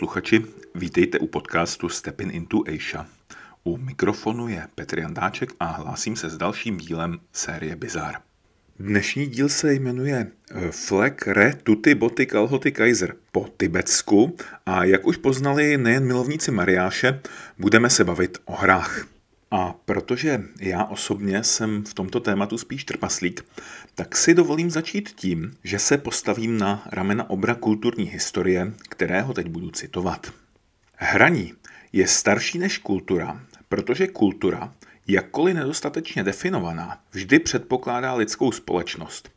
Posluchači, vítejte u podcastu Stepping into Asia. U mikrofonu je Petr Jandáček a hlásím se s dalším dílem série Bizar. Dnešní díl se jmenuje eh, Fleck Re Tuty Boty Kalhoty Kaiser po tibetsku a jak už poznali nejen milovníci Mariáše, budeme se bavit o hrách. A protože já osobně jsem v tomto tématu spíš trpaslík, tak si dovolím začít tím, že se postavím na ramena obra kulturní historie, kterého teď budu citovat. Hraní je starší než kultura, protože kultura, jakkoliv nedostatečně definovaná, vždy předpokládá lidskou společnost.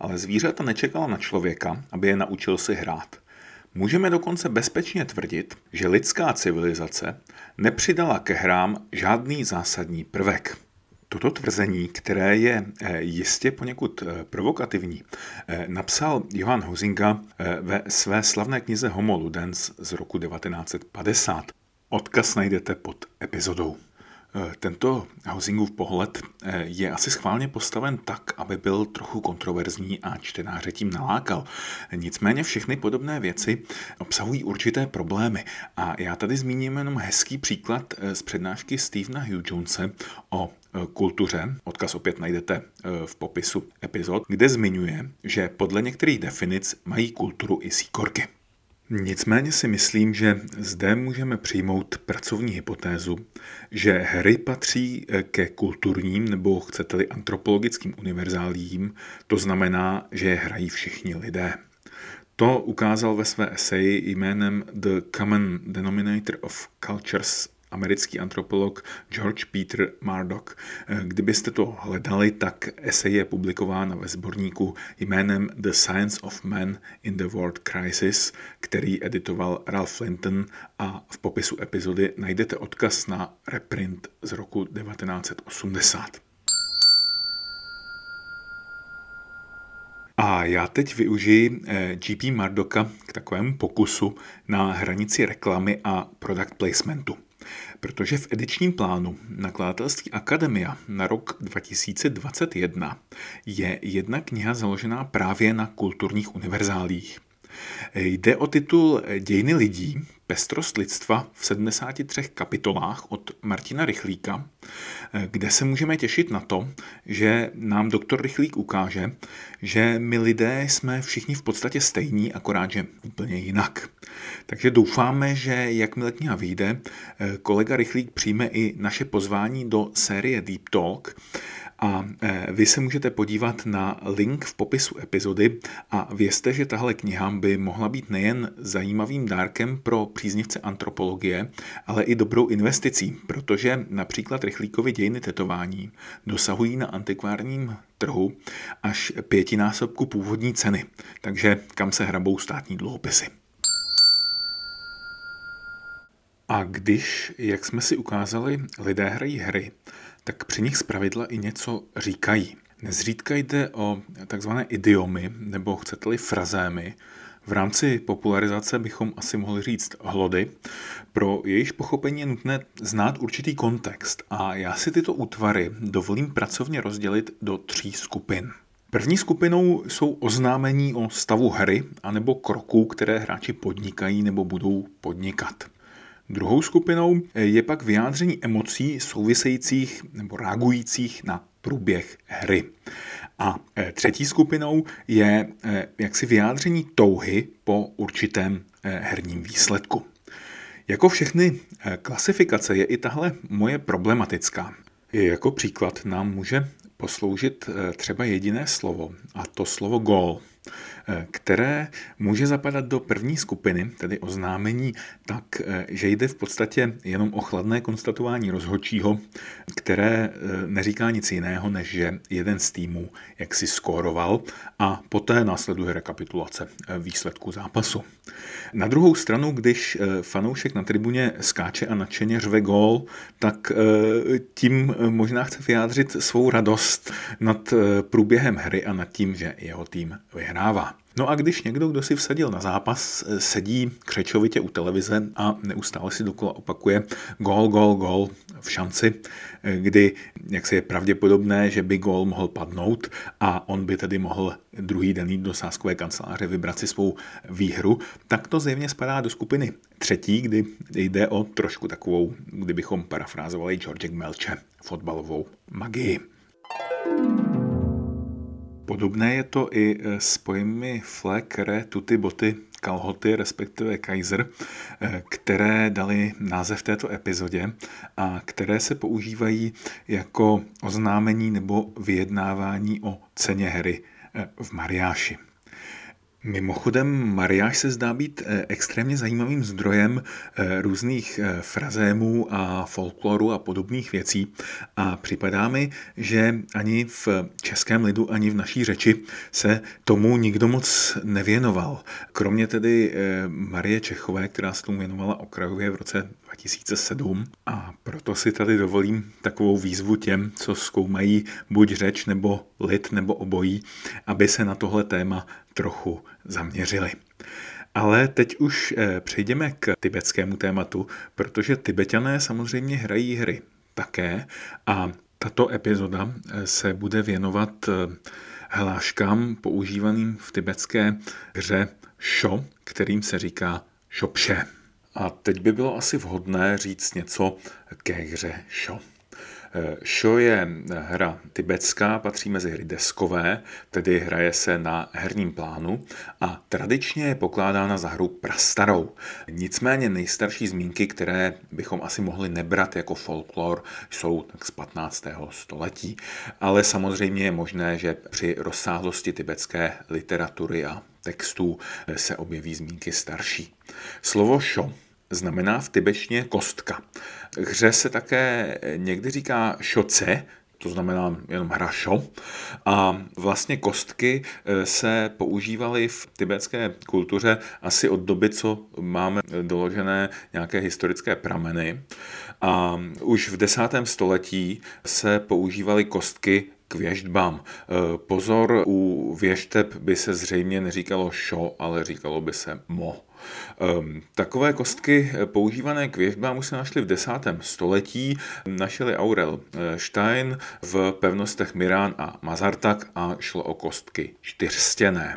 Ale zvířata nečekala na člověka, aby je naučil si hrát. Můžeme dokonce bezpečně tvrdit, že lidská civilizace nepřidala ke hrám žádný zásadní prvek. Toto tvrzení, které je eh, jistě poněkud eh, provokativní, eh, napsal Johann Huzinga ve své slavné knize Homo Ludens z roku 1950. Odkaz najdete pod epizodou. Eh, tento housingův pohled eh, je asi schválně postaven tak, aby byl trochu kontroverzní a čtenáře tím nalákal. Nicméně všechny podobné věci obsahují určité problémy a já tady zmíním jenom hezký příklad eh, z přednášky Stevena Hugh Jonese o kultuře, odkaz opět najdete v popisu epizod, kde zmiňuje, že podle některých definic mají kulturu i síkorky. Nicméně si myslím, že zde můžeme přijmout pracovní hypotézu, že hry patří eh, ke kulturním nebo chcete-li antropologickým univerzálím, to znamená, že je hrají všichni lidé. To ukázal ve své eseji jménem The Common Denominator of Cultures americký antropolog George Peter Murdoch. Kdybyste to hledali, tak esej je publikována ve sborníku jménem The Science of Man in the World Crisis, který editoval Ralph Linton a v popisu epizody najdete odkaz na reprint z roku 1980. A já teď využiji eh, GP Mardoka k takovému pokusu na hranici reklamy a product placementu protože v edičním plánu nakladatelství Akademia na rok 2021 je jedna kniha založená právě na kulturních univerzálích. Jde o titul Dějiny lidí, pestrost lidstva v 73 kapitolách od Martina Rychlíka, kde se můžeme těšit na to, že nám doktor Rychlík ukáže, že my lidé jsme všichni v podstatě stejní, akorát, že úplně jinak. Takže doufáme, že jakmile kniha vyjde, kolega Rychlík přijme i naše pozvání do série Deep Talk, a e, vy se můžete podívat na link v popisu epizody a vězte, že tahle kniha by mohla být nejen zajímavým dárkem pro příznivce antropologie, ale i dobrou investicí, protože například rychlíkovi dějiny tetování dosahují na antikvárním trhu až pětinásobku původní ceny. Takže kam se hrabou státní dluhopisy. A když, jak jsme si ukázali, lidé hrají hry, tak při nich zpravidla i něco říkají. Nezřídka jde o takzvané idiomy, nebo chcete-li frazémy, v rámci popularizace bychom asi mohli říct hlody. Pro jejich pochopení je nutné znát určitý kontext a já si tyto útvary dovolím pracovně rozdělit do tří skupin. První skupinou jsou oznámení o stavu hry anebo kroků, které hráči podnikají nebo budou podnikat. Druhou skupinou je pak vyjádření emocí souvisejících nebo reagujících na průběh hry. A e, třetí skupinou je e, jaksi vyjádření touhy po určitém herním výsledku. Jako všechny klasifikace je i tahle moje problematická. Jako příklad nám může posloužit třeba jediné slovo, a to slovo gol. Eh, které může zapadat do první skupiny, tedy oznámení tak, eh, že jde v podstatě jenom o chladné konstatování rozhodčího, které eh, neříká nic jiného, než že jeden z týmů jaksi skóroval a poté následuje rekapitulace výsledku zápasu. Na druhou stranu, když fanoušek na tribuně skáče a nadšeně řve gól, tak tím možná chce vyjádřit svou radost nad průběhem hry a nad tím, že jeho tým vyhrává. No a když někdo, kdo si vsadil na zápas, sedí křečovitě u televize a neustále si dokola opakuje gol, gol, gol v šanci, kdy jak se je pravděpodobné, že by gol mohl padnout a on by tedy mohl druhý den jít do sáskové kanceláře vybrat si svou výhru, tak to zjevně spadá do skupiny třetí, kdy jde o trošku takovou, kdybychom parafrázovali George Melče, fotbalovou magii. Podobné je to i e, s pojmy flek, re, tuty, boty, kalhoty, respektive Kaiser, e, které dali název této epizodě a které se používají jako oznámení nebo vyjednávání o ceně hry e, v Mariáši. Mimochodem, mariáš se zdá být eh, extrémně zajímavým zdrojem eh, různých eh, frazémů a folkloru a podobných věcí a připadá mi, že ani v českém lidu, ani v naší řeči se tomu nikdo moc nevěnoval. Kromě tedy Marie Čechové, která se tomu věnovala okrajově v roce 2007 a proto si tady dovolím takovou výzvu těm, co zkoumají buď řeč nebo lid nebo obojí, aby se na tohle téma trochu zaměřili. Ale teď už eh, přejdeme k tibetskému tématu, protože tibetané samozřejmě hrají hry také a tato epizoda eh, se bude věnovat eh, hláškám používaným v tibetské hře šo, kterým se říká šopše. A teď by bylo asi vhodné říct něco ke hře šo. Šo je hra tibetská, patří mezi hry deskové, tedy hraje se na herním plánu a tradičně je pokládána za hru prastarou. Nicméně nejstarší zmínky, které bychom asi mohli nebrat jako folklor, jsou tak z 15. století. Ale samozřejmě je možné, že při rozsáhlosti tibetské literatury a textů se objeví zmínky starší. Slovo šo znamená v tibetštině kostka. Hře se také někdy říká šoce, to znamená jenom hrašo. A vlastně kostky eh, se používaly v tibetské kultuře asi od doby, co máme doložené nějaké historické prameny. A už v desátém století se používaly kostky k věždbám. Eh, pozor, u věžteb by se zřejmě neříkalo šo, ale říkalo by se mo. Ehm, takové kostky eh, používané k věžbám už se našly v desátém století. Našeli Aurel Stein v pevnostech Mirán a Mazartak a šlo o kostky čtyřstěné.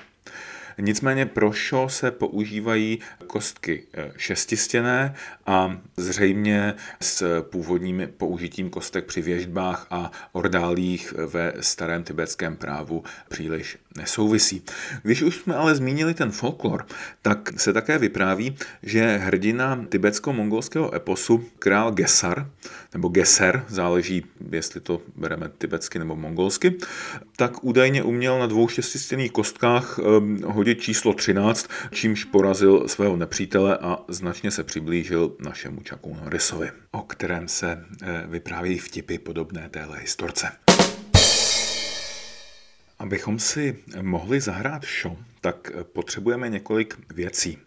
Nicméně pro šo se používají kostky eh, šestistěné a zřejmě s původním použitím kostek při věžbách a ordálích ve starém tibetském právu příliš nesouvisí. Když už jsme ale zmínili ten folklor, tak se také vypráví, že hrdina tibetsko-mongolského eposu král Gesar, nebo Geser, záleží, jestli to bereme tibetsky nebo mongolsky, tak údajně uměl na dvou šestistěných kostkách ehm, hodit číslo 13, čímž porazil svého nepřítele a značně se přiblížil našemu Čaku Norrisovi, o kterém se eh, vyprávějí vtipy podobné téhle historce. Abychom si mohli zahrát show, tak potřebujeme několik věcí.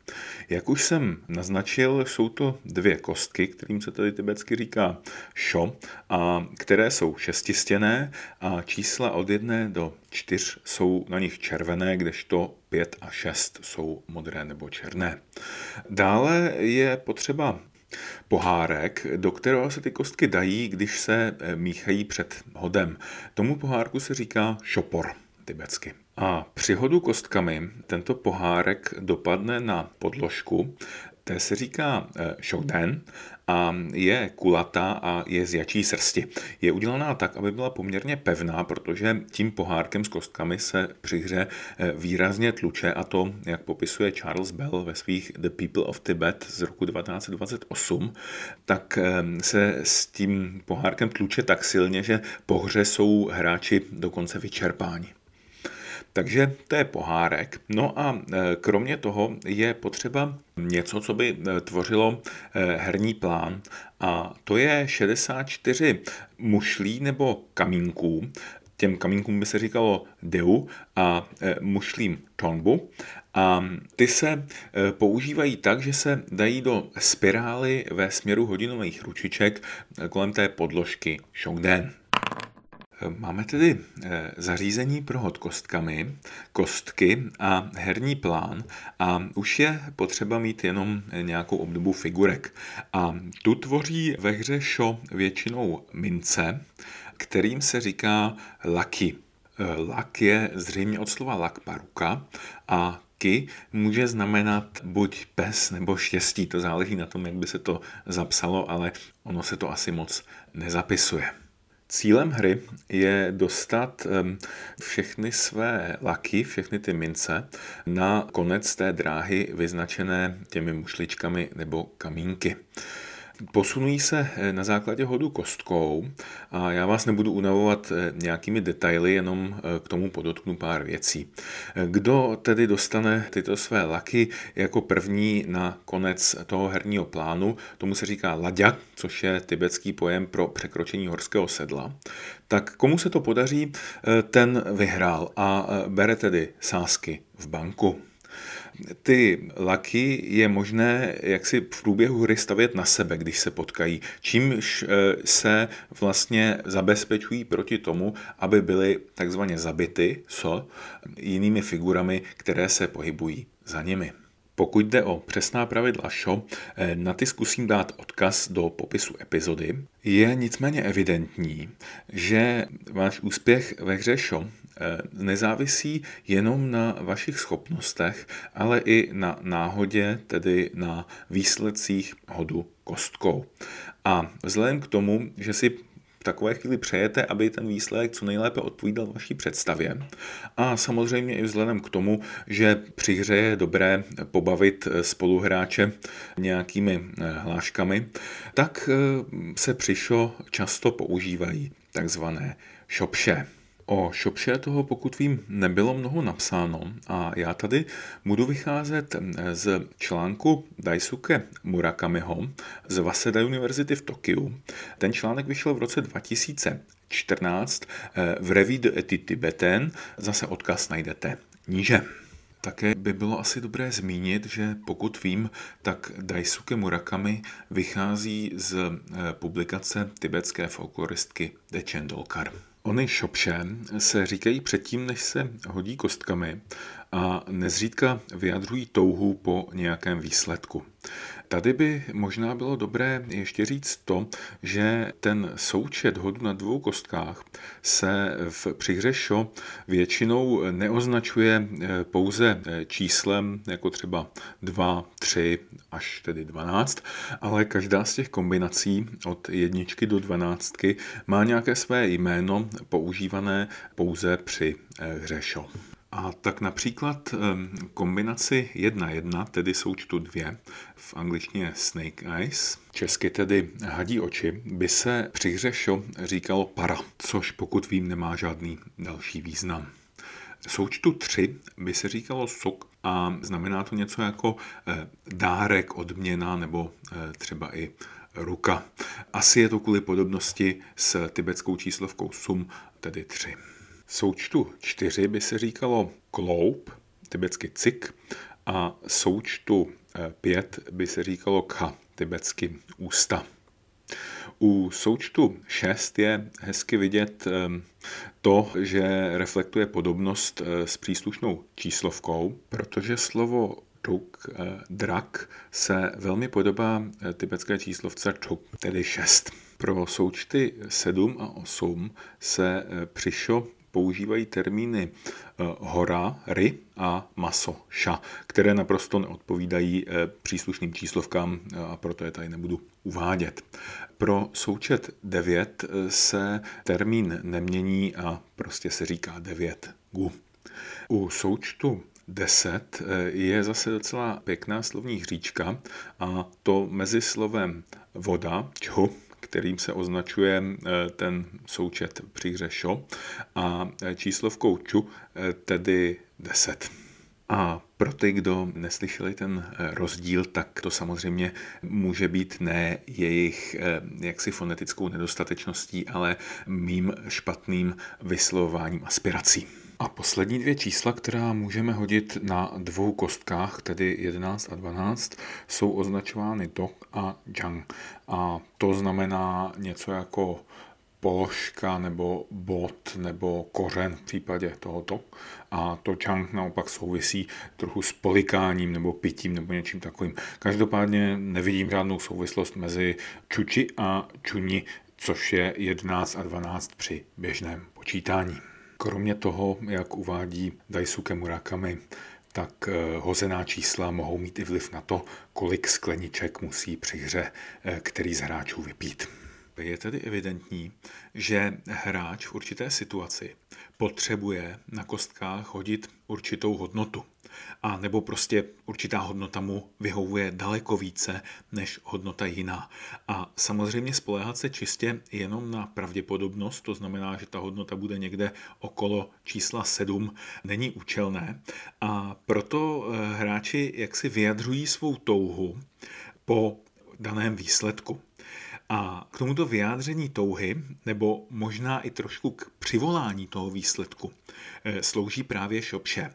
Jak už jsem naznačil, jsou to dvě kostky, kterým se tady tibetsky říká šo, a které jsou šestistěné a čísla od jedné do čtyř jsou na nich červené, kdežto pět a šest jsou modré nebo černé. Dále je potřeba pohárek, do kterého se ty kostky dají, když se eh, míchají před hodem. Tomu pohárku se říká šopor tibetsky. A při hodu kostkami tento pohárek dopadne na podložku, té se říká eh, a je kulatá a je z jačí srsti. Je udělaná tak, aby byla poměrně pevná, protože tím pohárkem s kostkami se při hře eh, výrazně tluče a to, jak popisuje Charles Bell ve svých The People of Tibet z roku 1928, tak eh, se s tím pohárkem tluče tak silně, že po hře jsou hráči dokonce vyčerpáni. Takže to je pohárek. No a e, kromě toho je potřeba něco, co by e, tvořilo e, herní plán a to je 64 mušlí nebo kamínků. Těm kamínkům by se říkalo deu a mušlím tonbu. A ty se používají tak, že se dají do spirály ve směru hodinových ručiček kolem té podložky shongden. Máme tedy eh, zařízení pro hod kostkami, kostky a herní plán a už je potřeba mít jenom nějakou obdobu figurek. A tu tvoří ve hře šo většinou mince, kterým se říká laky. Eh, lak je zřejmě od slova lak paruka a ky může znamenat buď pes nebo štěstí. To záleží na tom, jak by se to zapsalo, ale ono se to asi moc nezapisuje. Cílem hry je dostat všechny své laky, všechny ty mince na konec té dráhy vyznačené těmi mušličkami nebo kamínky. Posunují se eh, na základě hodu kostkou a já vás nebudu unavovat eh, nějakými detaily, jenom eh, k tomu podotknu pár věcí. Kdo tedy dostane tyto své laky jako první na konec toho herního plánu, tomu se říká laďa, což je tibetský pojem pro překročení horského sedla, tak komu se to podaří, ten vyhrál a bere tedy sázky v banku. Ty laky je možné jak si v průběhu hry stavět na sebe, když se potkají, čímž eh, se vlastně zabezpečují proti tomu, aby byly takzvaně zabity so jinými figurami, které se pohybují za nimi. Pokud jde o přesná pravidla show, eh, na ty zkusím dát odkaz do popisu epizody. Je nicméně evidentní, že váš úspěch ve hře Eh, nezávisí jenom na vašich schopnostech, ale i na náhodě, tedy na výsledcích hodu kostkou. A vzhledem k tomu, že si v takové chvíli přejete, aby ten výsledek co nejlépe odpovídal vaší představě. A samozřejmě i vzhledem k tomu, že při hře je dobré pobavit spoluhráče nějakými eh, hláškami, tak eh, se přišlo často používají takzvané šopše. O Shopshare toho, pokud vím, nebylo mnoho napsáno a já tady budu vycházet z článku Daisuke Murakamiho z Waseda University v Tokiu. Ten článek vyšel v roce 2014 eh, v Revue de Eti Tibeten, zase odkaz najdete níže. Také by bylo asi dobré zmínit, že pokud vím, tak Daisuke Murakami vychází z eh, publikace tibetské folkloristky Dechen Dolkar. Ony šopše se říkají předtím, než se hodí kostkami a nezřídka vyjadřují touhu po nějakém výsledku. Tady by možná bylo dobré ještě říct to, že ten součet hodu na dvou kostkách se v přihřešo většinou neoznačuje eh, pouze eh, číslem jako třeba 2, 3 až tedy 12, ale každá z těch kombinací od jedničky do dvanáctky má nějaké své jméno používané pouze při eh, hřešo. A tak například kombinaci 1-1, tedy součtu 2, v angličtině snake eyes, česky tedy hadí oči, by se při hře říkalo para, což pokud vím nemá žádný další význam. Součtu 3 by se říkalo sok a znamená to něco jako eh, dárek, odměna nebo eh, třeba i ruka. Asi je to kvůli podobnosti s tibetskou číslovkou sum, tedy 3 součtu 4 by se říkalo kloup, tibetsky cik, a součtu 5 by se říkalo kha, tibetsky ústa. U součtu 6 je hezky vidět ehm, to, že reflektuje podobnost eh, s příslušnou číslovkou, protože slovo tuk, eh, drak, se velmi podobá eh, tibetské číslovce tuk, tedy 6. Pro součty 7 a 8 se přišlo používají termíny eh, hora, ry a maso, ša, které naprosto neodpovídají eh, příslušným číslovkám eh, a proto je tady nebudu uvádět. Pro součet 9 se termín nemění a prostě se říká 9 gu. U součtu 10 je zase docela pěkná slovní hříčka a to mezi slovem voda, čhu, kterým se označuje eh, ten součet přihřešo a eh, číslovkou ču, eh, tedy 10. A pro ty, kdo neslyšeli ten rozdíl, tak to samozřejmě může být ne jejich jaksi fonetickou nedostatečností, ale mým špatným vyslovováním aspirací. A poslední dvě čísla, která můžeme hodit na dvou kostkách, tedy 11 a 12, jsou označovány Tok a Jang. A to znamená něco jako položka nebo bod nebo kořen v případě tohoto. A to čang naopak souvisí trochu s polikáním nebo pitím nebo něčím takovým. Každopádně nevidím žádnou souvislost mezi čuči a čuni, což je 11 a 12 při běžném počítání. Kromě toho, jak uvádí Daisuke Murakami, tak eh, hozená čísla mohou mít i vliv na to, kolik skleniček musí při hře eh, který z hráčů vypít. Je tedy evidentní, že hráč v určité situaci potřebuje na kostkách hodit určitou hodnotu. A nebo prostě určitá hodnota mu vyhovuje daleko více než hodnota jiná. A samozřejmě spoléhat se čistě jenom na pravděpodobnost, to znamená, že ta hodnota bude někde okolo čísla 7, není účelné. A proto eh, hráči jaksi vyjadřují svou touhu po daném výsledku. A k tomuto vyjádření touhy, nebo možná i trošku k přivolání toho výsledku, eh, slouží právě šopše.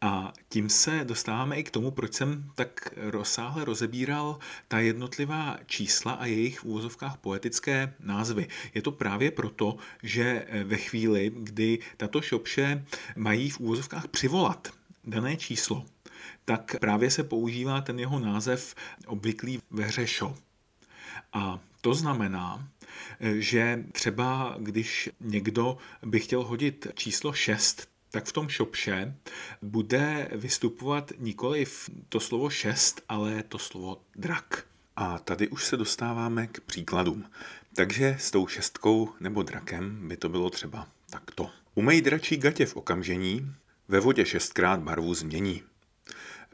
A tím se dostáváme i k tomu, proč jsem tak rozsáhle rozebíral ta jednotlivá čísla a jejich v úvozovkách poetické názvy. Je to právě proto, že eh, ve chvíli, kdy tato šopše mají v úvozovkách přivolat dané číslo, tak právě se používá ten jeho název obvyklý ve hře show. A to znamená, že třeba když někdo by chtěl hodit číslo 6, tak v tom šopše bude vystupovat nikoli to slovo 6, ale to slovo drak. A tady už se dostáváme k příkladům. Takže s tou šestkou nebo drakem by to bylo třeba takto. Umej dračí gatě v okamžení, ve vodě šestkrát barvu změní.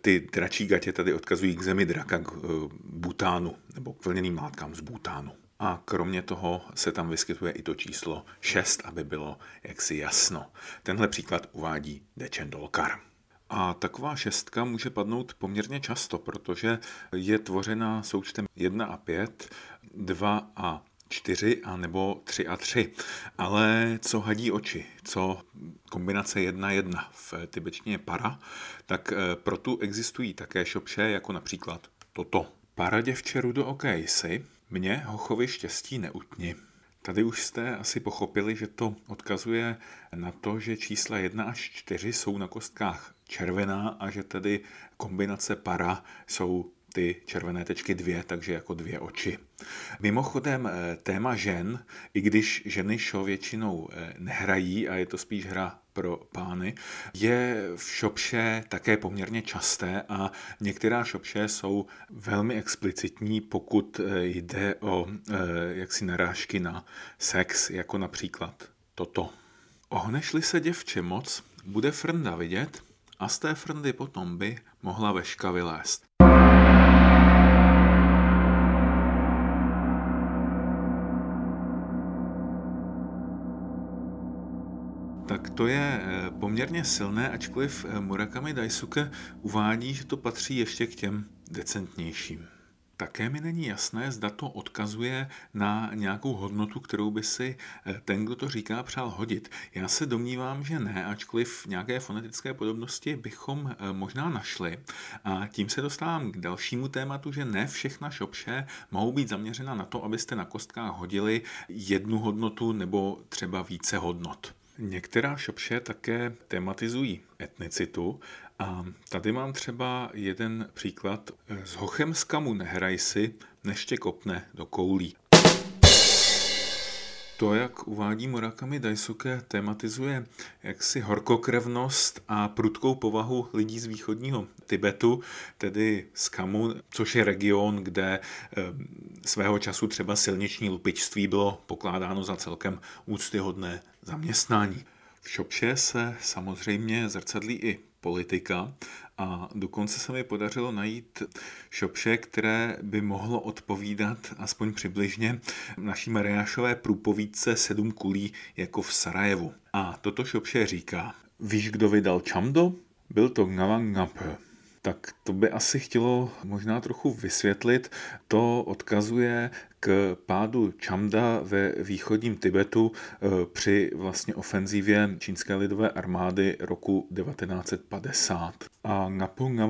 Ty dračí gatě tady odkazují k zemi draka, k eh, Butánu, nebo k vlněným látkám z Butánu. A kromě toho se tam vyskytuje i to číslo 6, aby bylo jaksi jasno. Tenhle příklad uvádí Dečen Dolkar. A taková šestka může padnout poměrně často, protože je tvořena součtem 1 a 5, 2 a 4 a nebo 3 a 3. Ale co hadí oči, co kombinace 1-1 v tibetštině para, tak eh, pro tu existují také šopše, jako například toto. Para děvče rudo okejsi, mě hochovi štěstí neutni. Tady už jste asi pochopili, že to odkazuje na to, že čísla 1 až 4 jsou na kostkách červená a že tedy kombinace para jsou ty červené tečky dvě, takže jako dvě oči. Mimochodem eh, téma žen, i když ženy show většinou eh, nehrají a je to spíš hra pro pány, je v šopše také poměrně časté a některá šopše jsou velmi explicitní, pokud eh, jde o jaksi narážky na sex, jako například toto. Ohnešli se děvče moc, bude frnda vidět a z té frndy potom by mohla veška vylézt. Tak to je eh, poměrně silné, ačkoliv eh, Murakami Daisuke uvádí, že to patří ještě k těm decentnějším. Také mi není jasné, zda to odkazuje na nějakou hodnotu, kterou by si eh, ten, kdo to říká, přál hodit. Já se domnívám, že ne, ačkoliv nějaké fonetické podobnosti bychom možná našli. A tím se dostávám k dalšímu tématu, že ne všechna šopše mohou být zaměřena na to, abyste na kostkách hodili jednu hodnotu nebo třeba více hodnot. Některá šopše také tematizují etnicitu a tady mám třeba jeden příklad. Z Hochemskamu nehraj si, než tě kopne do koulí. To, jak uvádí Murakami Daisuke, tematizuje jaksi horkokrevnost a prudkou povahu lidí z východního Tibetu, tedy z Kamu, což je region, kde eh, svého času třeba silniční lupičství bylo pokládáno za celkem úctyhodné zaměstnání. V Šopše se samozřejmě zrcadlí i politika a dokonce se mi podařilo najít šopše, které by mohlo odpovídat aspoň přibližně naší Mariášové průpovídce Sedm kulí jako v Sarajevu. A toto šopše říká, víš, kdo vydal Čamdo? Byl to Ngavangape tak to by asi chtělo možná trochu vysvětlit. To odkazuje k pádu Čamda ve východním Tibetu eh, při vlastně ofenzívě čínské lidové armády roku 1950. a Ngapung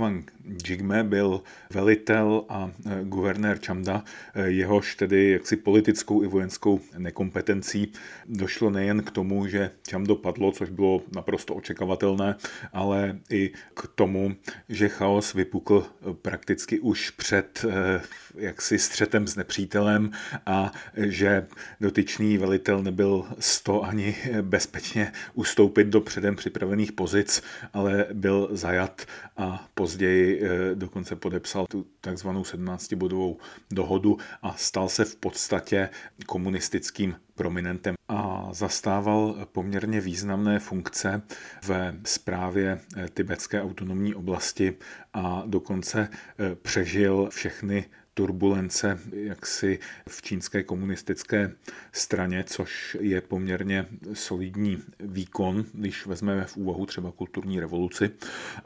Jigme byl velitel a e, guvernér Čamda, e, jehož tedy jaksi politickou i vojenskou nekompetencí došlo nejen k tomu, že Čamdo padlo, což bylo naprosto očekávatelné, ale i k tomu, že chaos vypukl prakticky už před e, jaksi střetem s nepřítelem a že dotyčný velitel nebyl z to ani bezpečně ustoupit do předem připravených pozic, ale byl zajat a později eh, dokonce podepsal tu takzvanou 17-bodovou dohodu a stal se v podstatě komunistickým prominentem. A zastával poměrně významné funkce ve správě eh, tibetské autonomní oblasti a dokonce eh, přežil všechny turbulence jaksi v čínské komunistické straně, což je poměrně solidní výkon, když vezmeme v úvahu třeba kulturní revoluci.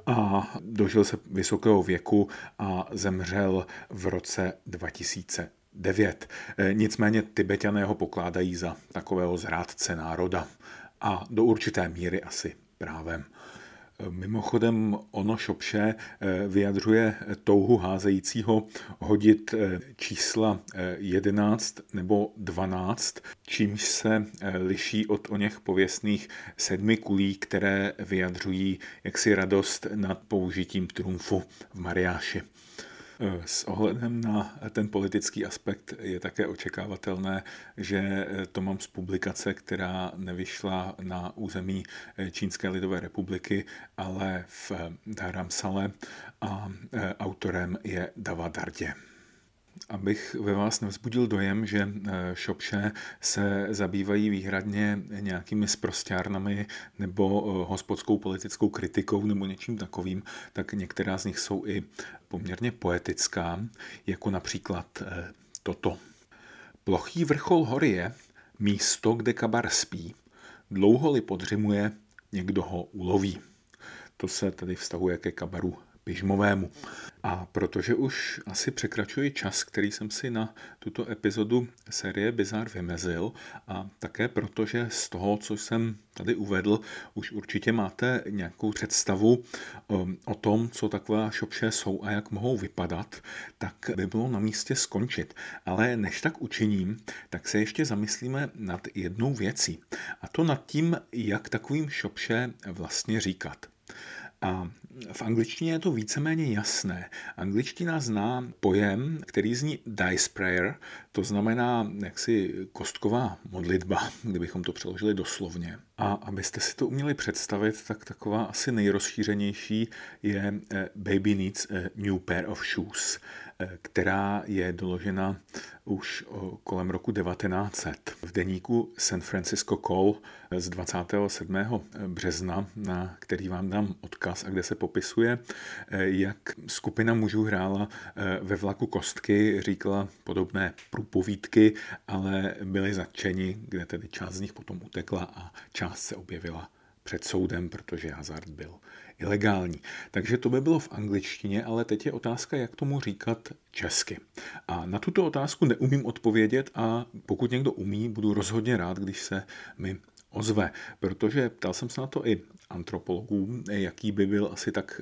A dožil se vysokého věku a zemřel v roce 2000. 9. Nicméně Tibetané ho pokládají za takového zrádce národa a do určité míry asi právem. Mimochodem ono šopše eh, vyjadřuje touhu házejícího hodit eh, čísla 11 eh, nebo 12, čímž se liší od o něch pověstných sedmi kulí, které vyjadřují jaksi radost nad použitím trumfu v Mariáši. S ohledem na ten politický aspekt je také očekávatelné, že to mám z publikace, která nevyšla na území Čínské lidové republiky, ale v Dharamsale a autorem je Dava Dardě abych ve vás nevzbudil dojem, že šopše eh, se zabývají výhradně nějakými sprostárnami nebo eh, hospodskou politickou kritikou nebo něčím takovým, tak některá z nich jsou i poměrně poetická, jako například eh, toto. Plochý vrchol hory je místo, kde kabar spí. Dlouho-li podřimuje, někdo ho uloví. To se tedy vztahuje ke kabaru pižmovému. A protože už asi překračuji čas, který jsem si na tuto epizodu série Bizar vymezil a také protože z toho, co jsem tady uvedl, už určitě máte nějakou představu um, o tom, co taková šopše jsou a jak mohou vypadat, tak by bylo na místě skončit. Ale než tak učiním, tak se ještě zamyslíme nad jednou věcí. A to nad tím, jak takovým šopše vlastně říkat. A v angličtině je to víceméně jasné. Angličtina zná pojem, který zní dice prayer, to znamená jaksi kostková modlitba, kdybychom to přeložili doslovně. A abyste si to uměli představit, tak taková asi nejrozšířenější je eh, Baby needs a new pair of shoes, eh, která je doložena už kolem roku 1900 v deníku San Francisco Call z 27. března, na který vám dám odkaz a kde se popisuje, eh, jak skupina mužů hrála ve vlaku kostky, říkala podobné průpovídky, ale byli zatčeni, kde tedy část z nich potom utekla a část se objevila před soudem, protože hazard byl ilegální. Takže to by bylo v angličtině, ale teď je otázka, jak tomu říkat česky. A na tuto otázku neumím odpovědět a pokud někdo umí, budu rozhodně rád, když se mi ozve, protože ptal jsem se na to i antropologů, jaký by byl asi tak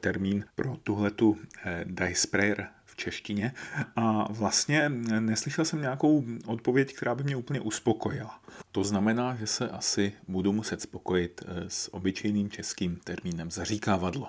termín pro tuhletu eh, dice prayer češtině a vlastně neslyšel jsem nějakou odpověď, která by mě úplně uspokojila. To znamená, že se asi budu muset spokojit eh, s obyčejným českým termínem zaříkávadlo.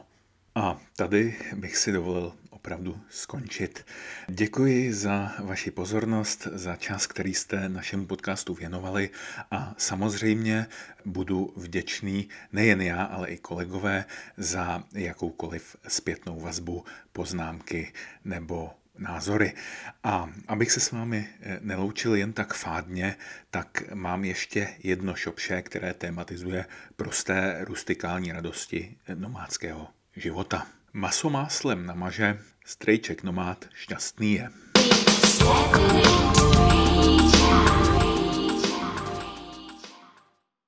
A tady bych si dovolil opravdu skončit. Děkuji za vaši pozornost, za čas, který jste našemu podcastu věnovali a samozřejmě budu vděčný nejen já, ale i kolegové za jakoukoliv zpětnou vazbu, poznámky nebo názory. A abych se s vámi eh, neloučil jen tak fádně, tak mám ještě jedno šopše, které tematizuje prosté rustikální radosti nomádského života. Maso máslem namaže, strejček nomád šťastný je.